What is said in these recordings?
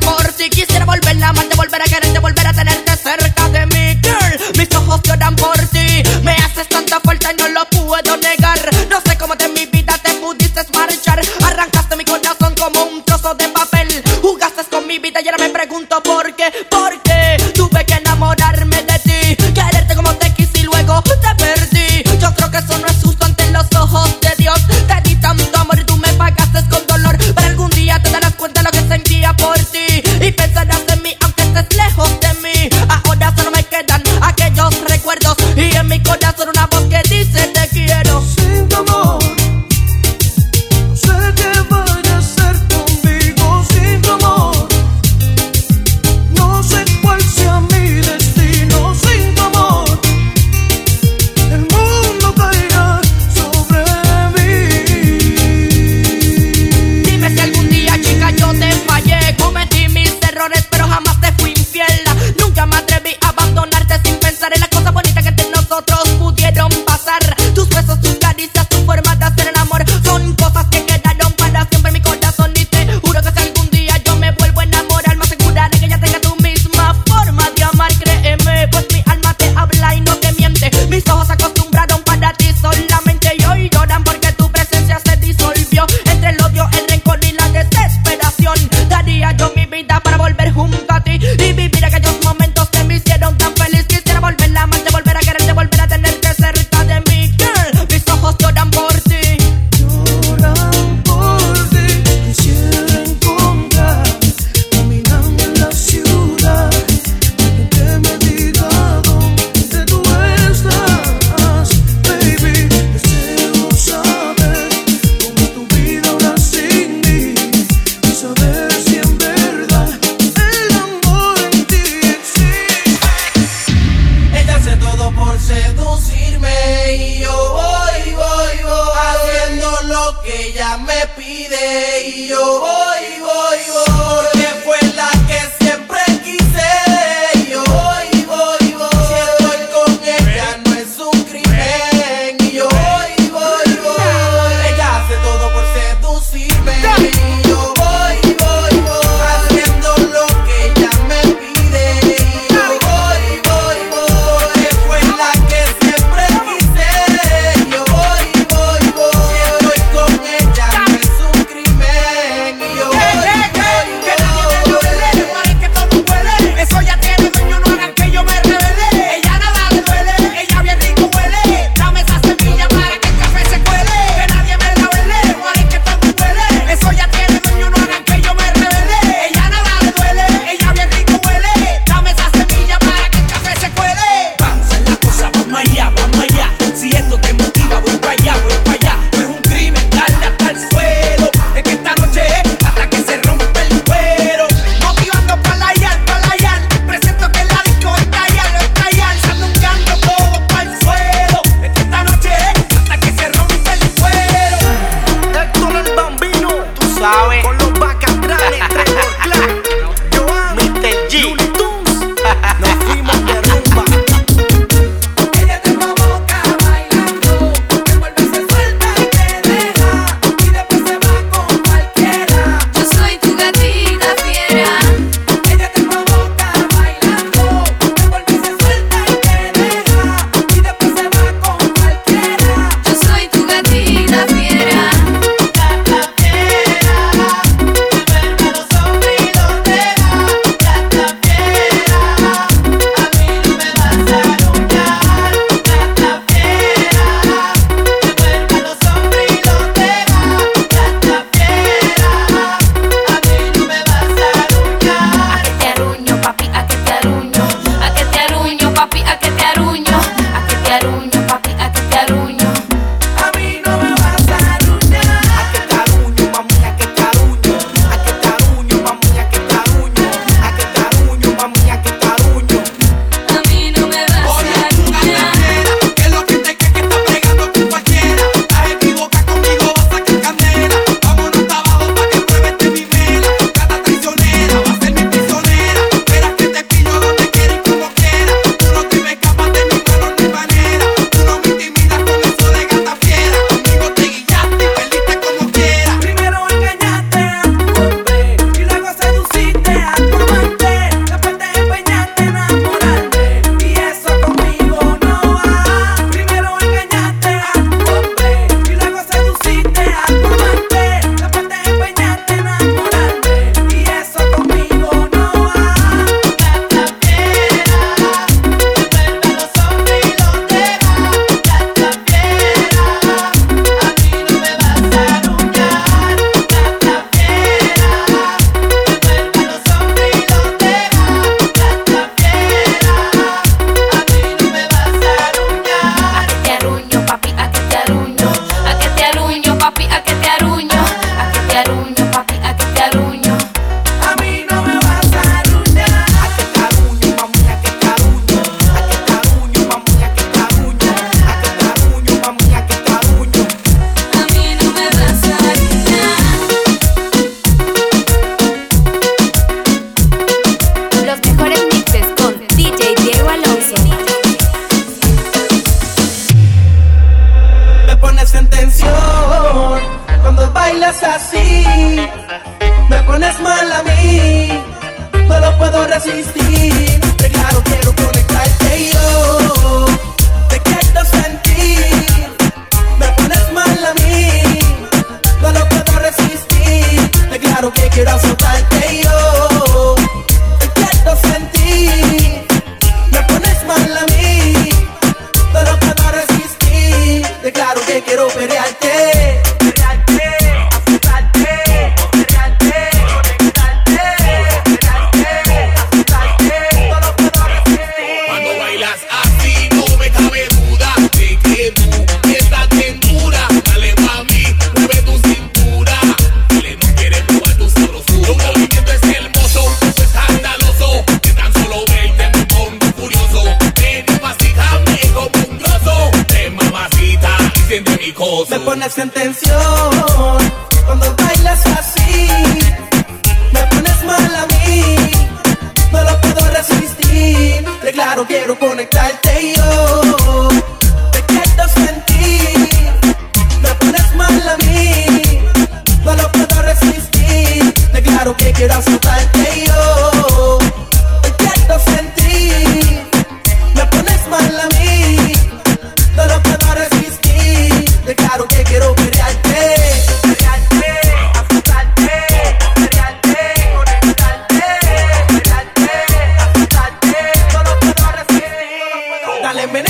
Por Si quisiera volver a amarte, volver a quererte, volver a tenerte cerca de mí, girl. Mis ojos lloran por ti. Me haces tanta falta y no lo puedo negar. No sé cómo de mi vida te pudiste marchar. Arrancaste mi corazón como un trozo de papel. Jugaste con mi vida y ahora me pregunto por qué, por qué. Tú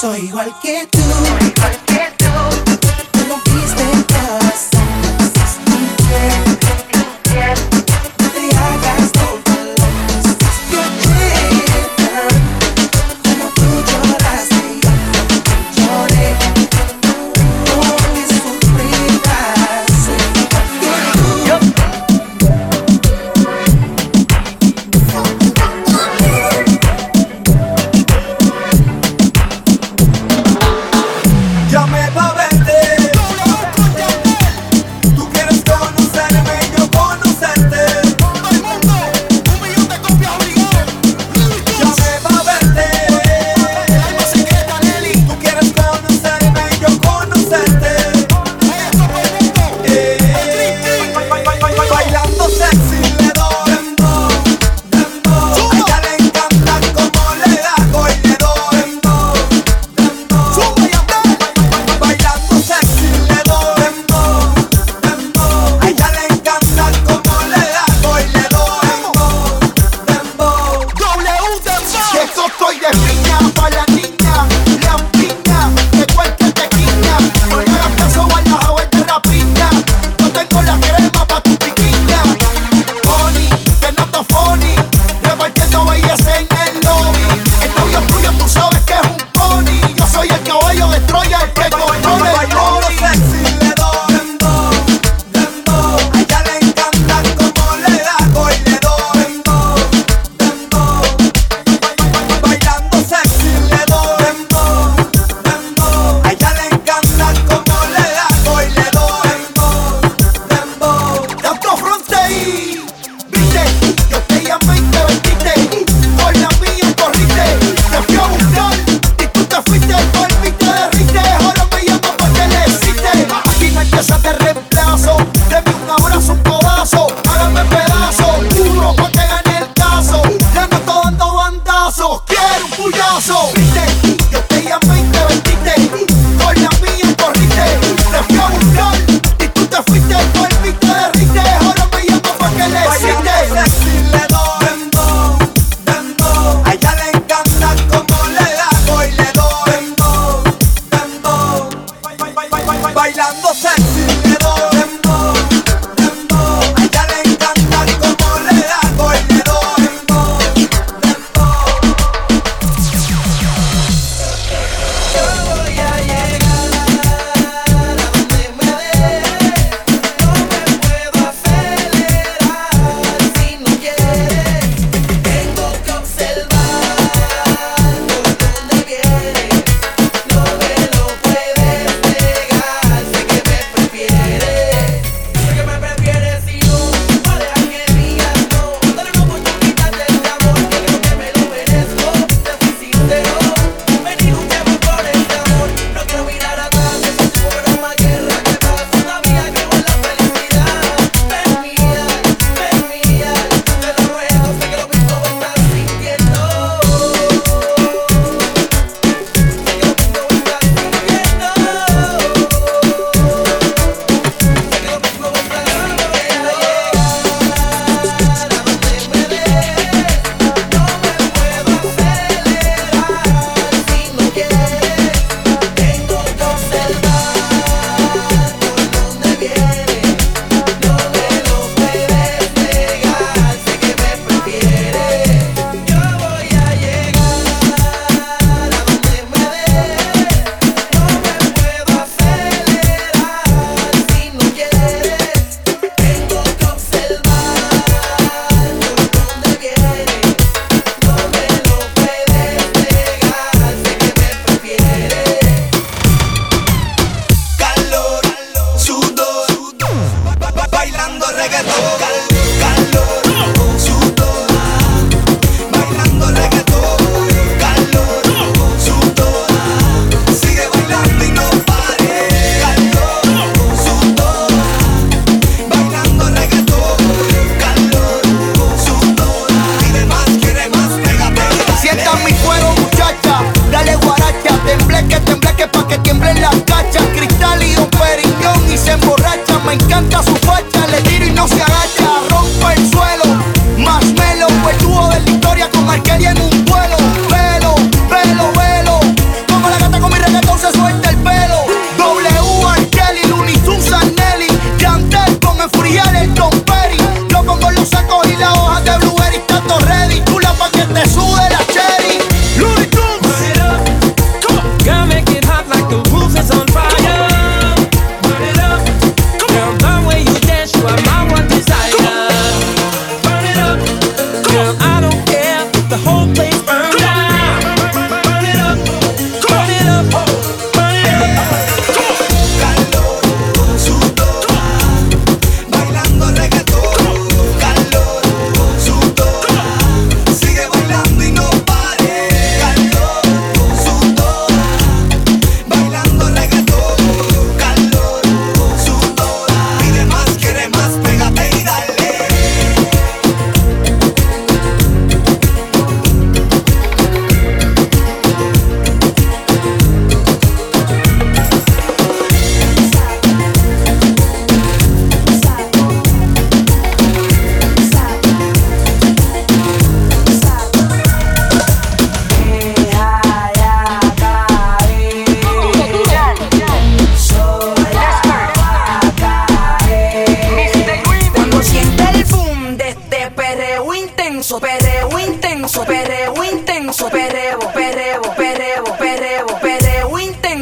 Soy igual que tú.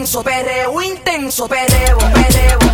Intenso, perreo intenso, perreo, perreo,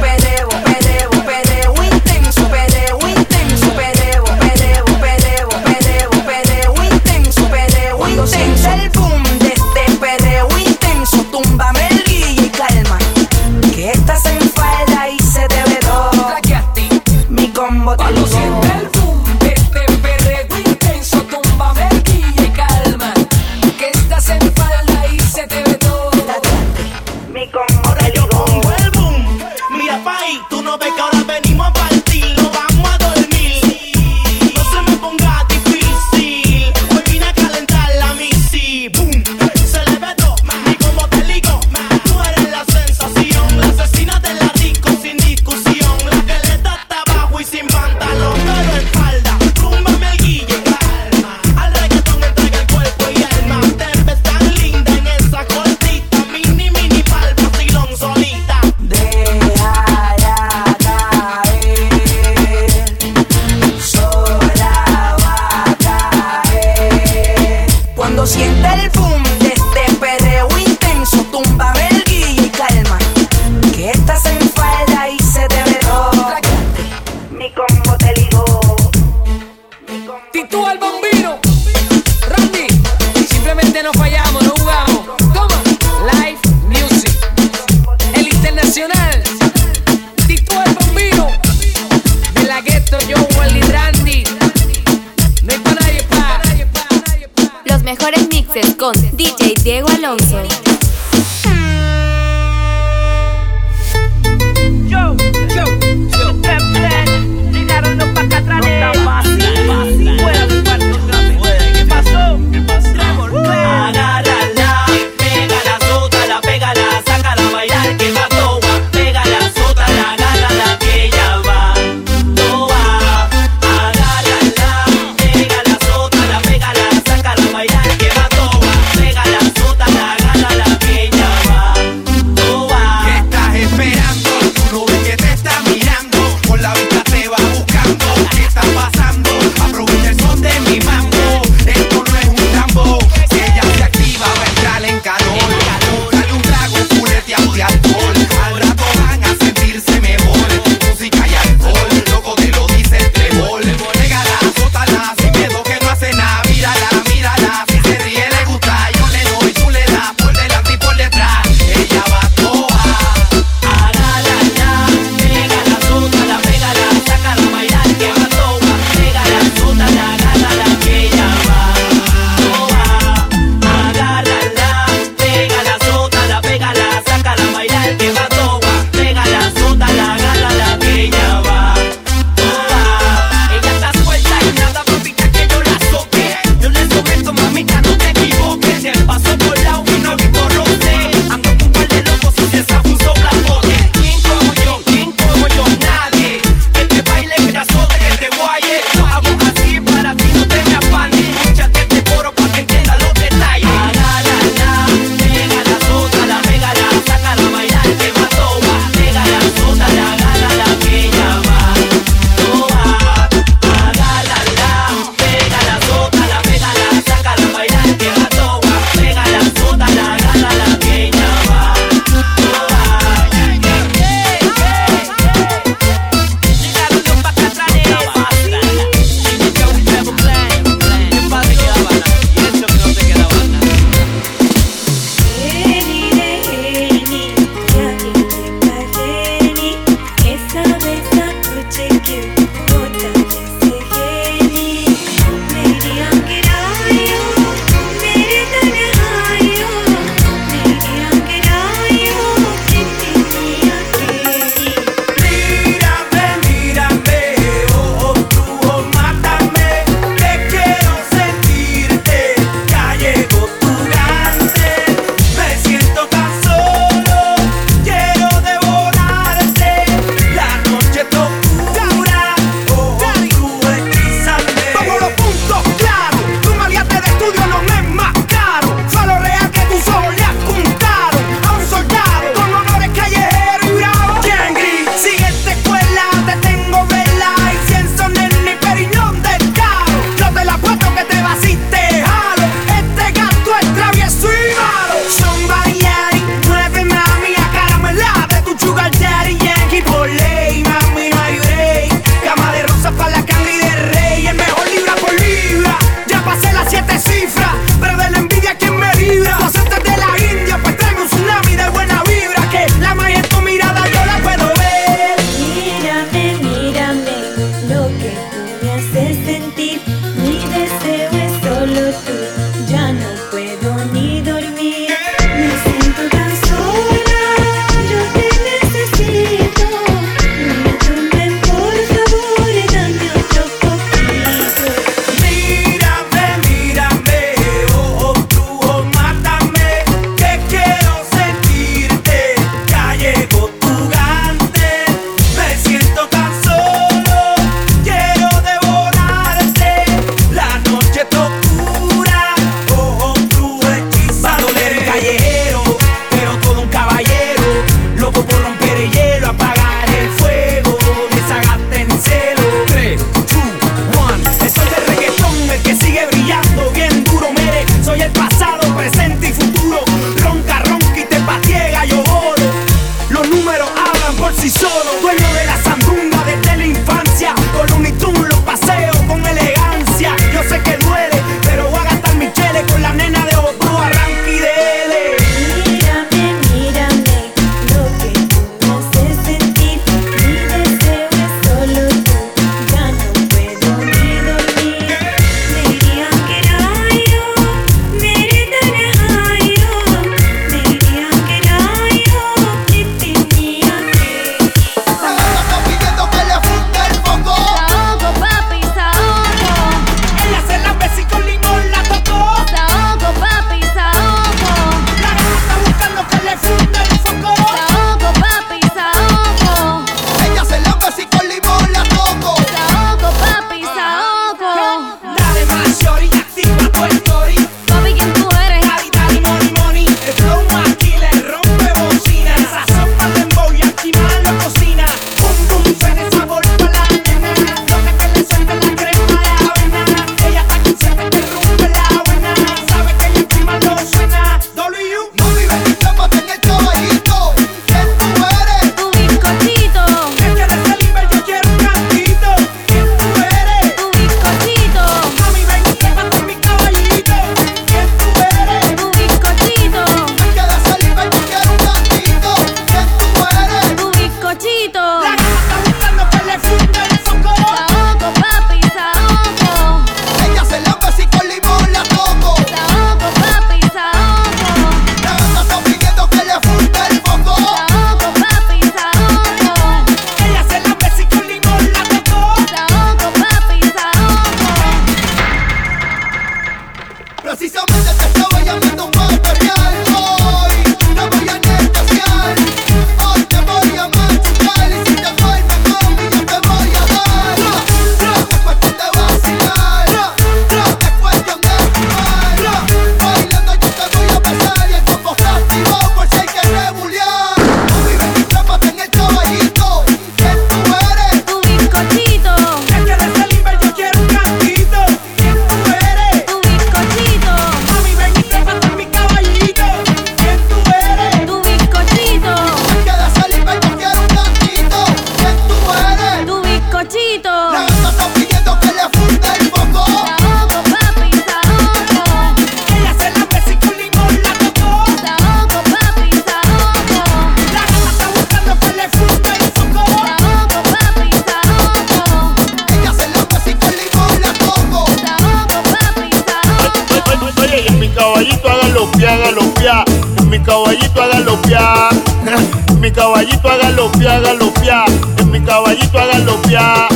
galopear, en mi caballito a galopear, en mi caballito a galopear, galopear, en mi caballito a galopear.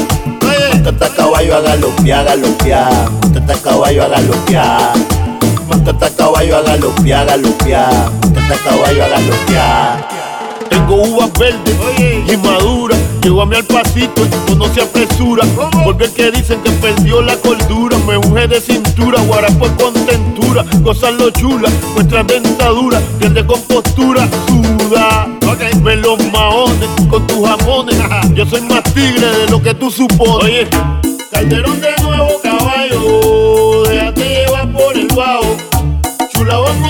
Oye, Montate a caballo a galopear, galopear. Montate a caballo a galopear. Montate a caballo a galopear, galopear. Montate a caballo a galopear. Tengo uvas verdes y maduras. Mi al pasito, esto no se apresura. Porque el que dicen que perdió la cordura. Me unge de cintura, guarapo con tentura. Gozan lo chula, nuestra dentadura. Pierde con postura, suda. Ve los maones con tus jamones. Yo soy más tigre de lo que tú supones. Oye, Calderón de nuevo caballo. Déjate llevar por el bajo. Chula, vámonos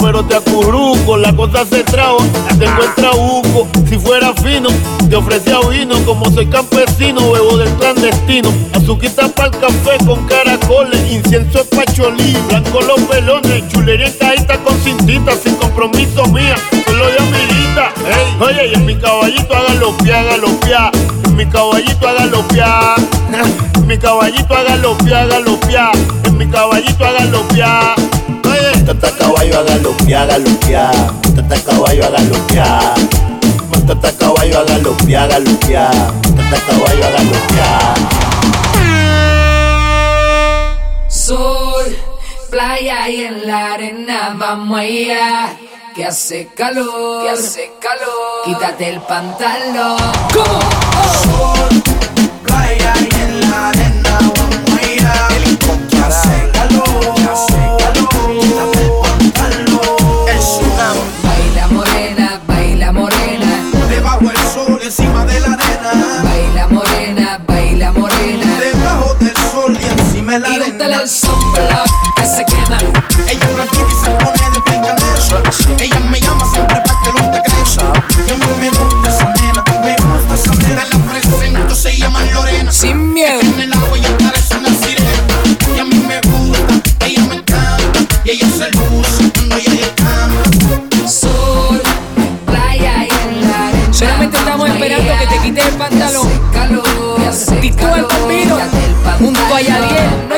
Pero te acurruco. La cosa se traba, te encuentra buco. Si fuera fino, te ofrecía vino. Como soy campesino, bebo del clandestino. Azuquita para el café con caracoles. Incienso es pacholí. Blanco los pelones. Chulería en cajita con cintita. Sin compromiso mía. Solo yo mirita. Ey, oye, y en mi caballito a galopear, galopear. En mi caballito a galopear. En mi caballito a galopear, galopear. En mi caballito a galopear. Oye. Montate a caballo a galopear, galopear. Montate a caballo a galopear. Montate a caballo a galopear, galopear. Montate a caballo a galopear. Sol, playa y en la arena vamos allá. Que hace calor, que hace calor. Quítate el pantalón. ¿Cómo? Playa y en la arena vamos a ir a el sombrero que se quema. Ella tranquila y se pone de picadero Ella me llama siempre para que no te creas Y a mí me gusta esa nena Me gusta esa nena La presento, se llama Lorena Sin miedo. En el agua ella parece una sirena Y a mí me gusta, ella me encanta Y ella se luce cuando ella canta Sol, playa y en la arena. Solamente estamos esperando que te quites el pantalón. Calor, Tito el Bambino, junto a Yadiel.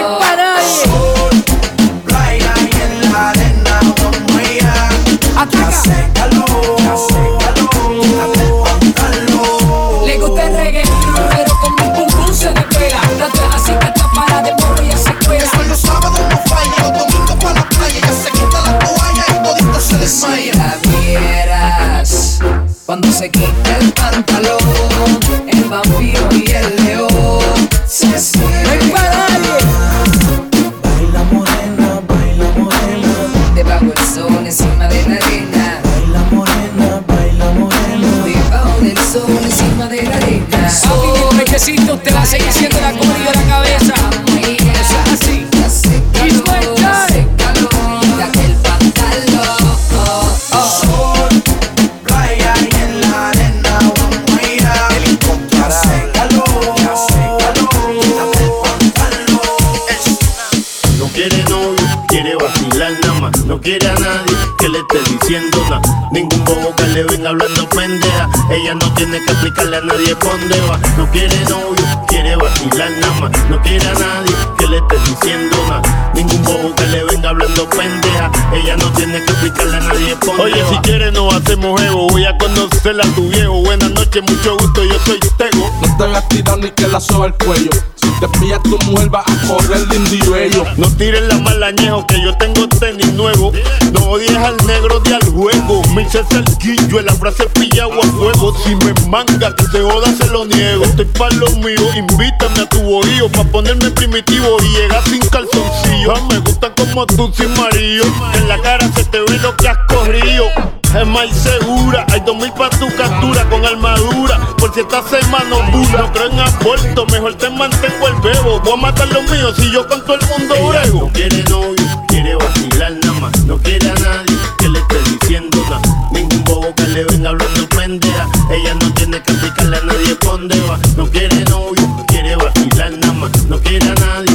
Ella no tiene que explicarle a nadie dónde va. No quiere novio, quiere vacilar nada más. No quiere a nadie que le esté diciendo nada. Ningún bobo que le venga hablando pendeja. Ella no tiene que explicarle a nadie dónde Oye, si quieres nos hacemos ego. Voy a conocerla a tu viejo. Buenas noches, mucho gusto, yo soy Tego. No te hagas tirar ni que la soba el cuello. Si te pilla tu mujer va a correr de indio ello. No tires la malañejo que yo tengo tenis nuevo. No odies al negro de al juego. Me hice cerquillo en la frase pillado a fuego. Si me manga que se joda se lo niego. Estoy pa' lo mío, invítame a tu bohío. Pa' ponerme primitivo y llegar sin calzoncillo. Me gusta como tú sin marido. En la cara se te ve lo que has corrido. Es más segura, hay dos mil pa' tu captura con armadura. Por si esta semana dura, no creo en aborto, mejor te mantengo el bebo. Voy a matar los míos si yo con todo el mundo brego. No quiere novio, quiere vacilar nada más. No quiere a nadie que le esté diciendo nada. Ningún bobo que le venga hablando pendeja. Ella no tiene que explicarle a nadie dónde va. No quiere novio, quiere vacilar nada más. No quiere a nadie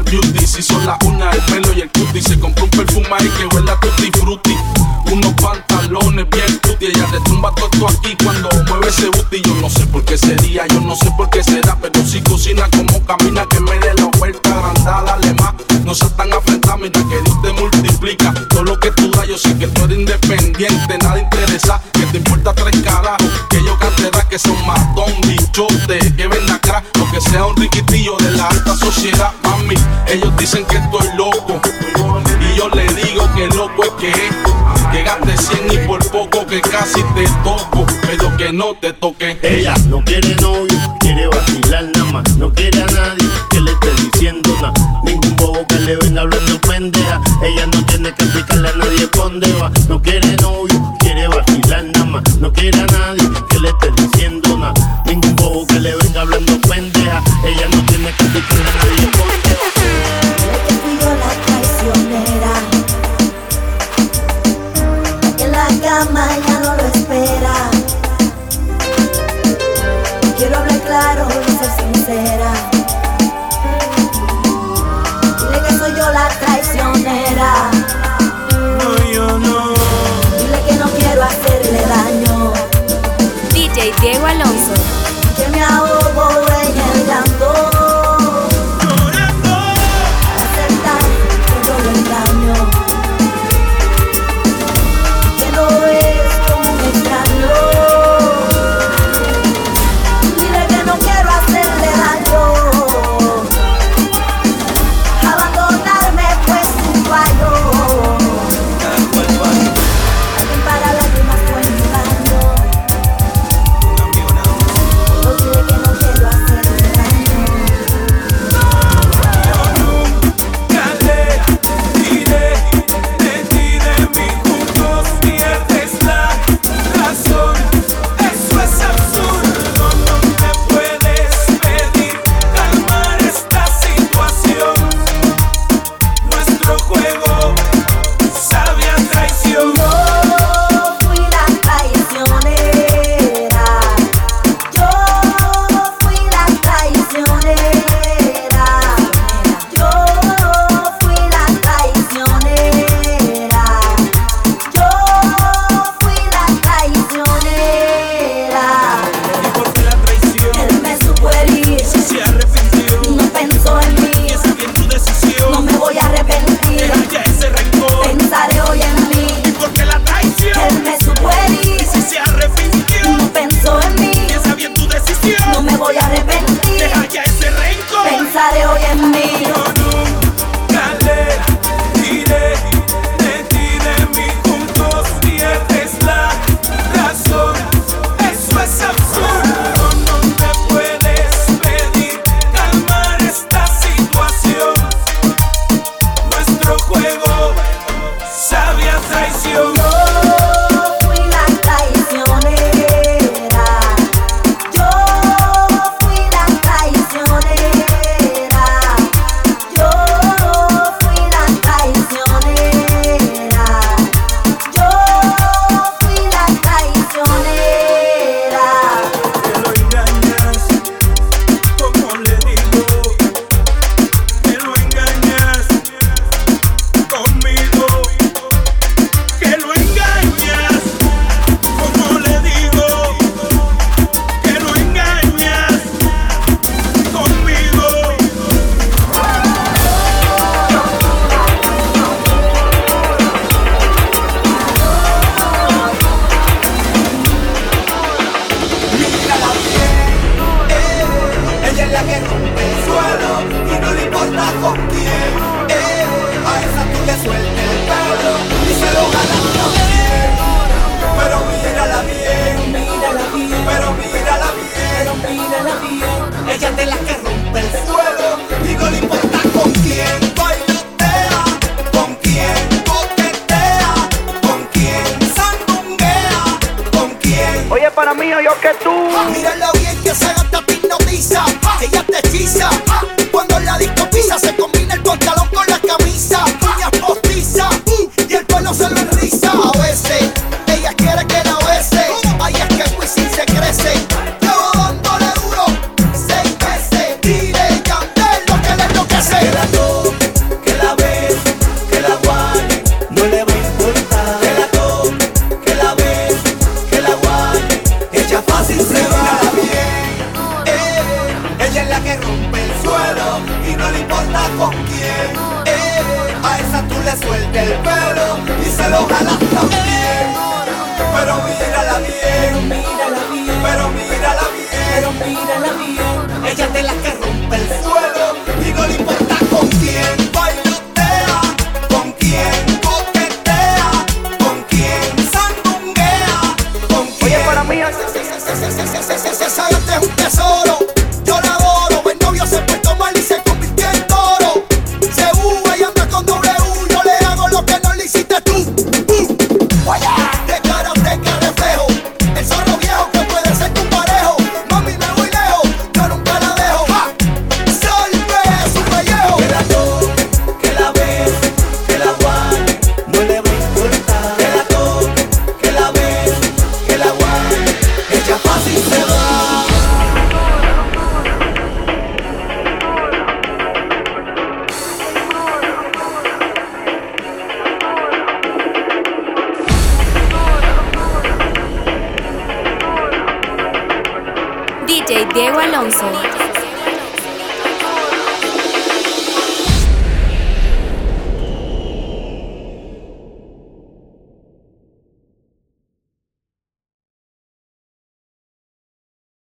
beauty. Si son las una, el pelo y el cutie. Se compró un perfume y que huela tutti frutti. Unos pantalones bien cutie. Ella te tumba todo aquí cuando mueve ese booty. Yo no sé por qué sería, yo no sé por qué será. Pero si cocina como camina, que me dé la vuelta agrandada. Dale más, no seas tan afrentada. Mira que Dios te multiplica. Todo lo que tú das, yo sé que tú eres independiente. Nada interesa, que te importa tres carajos. Que yo cantera que son matón, bichote. Que sea un riquitillo de la alta sociedad, mami. Ellos dicen que estoy loco. Y yo le digo que loco es pues, que es. Llegaste 100 y por poco que casi te toco, pero que no te toque. Ella no quiere novio, quiere vacilar nada más. No quiere a nadie que le esté diciendo nada. Ningún bobo que le venga hablando pendeja. Ella no tiene que explicarle a nadie dónde va. No quiere mírala bien, mírala bien, pero mírala bien, pero mírala bien. Ella te la que rompe el suelo.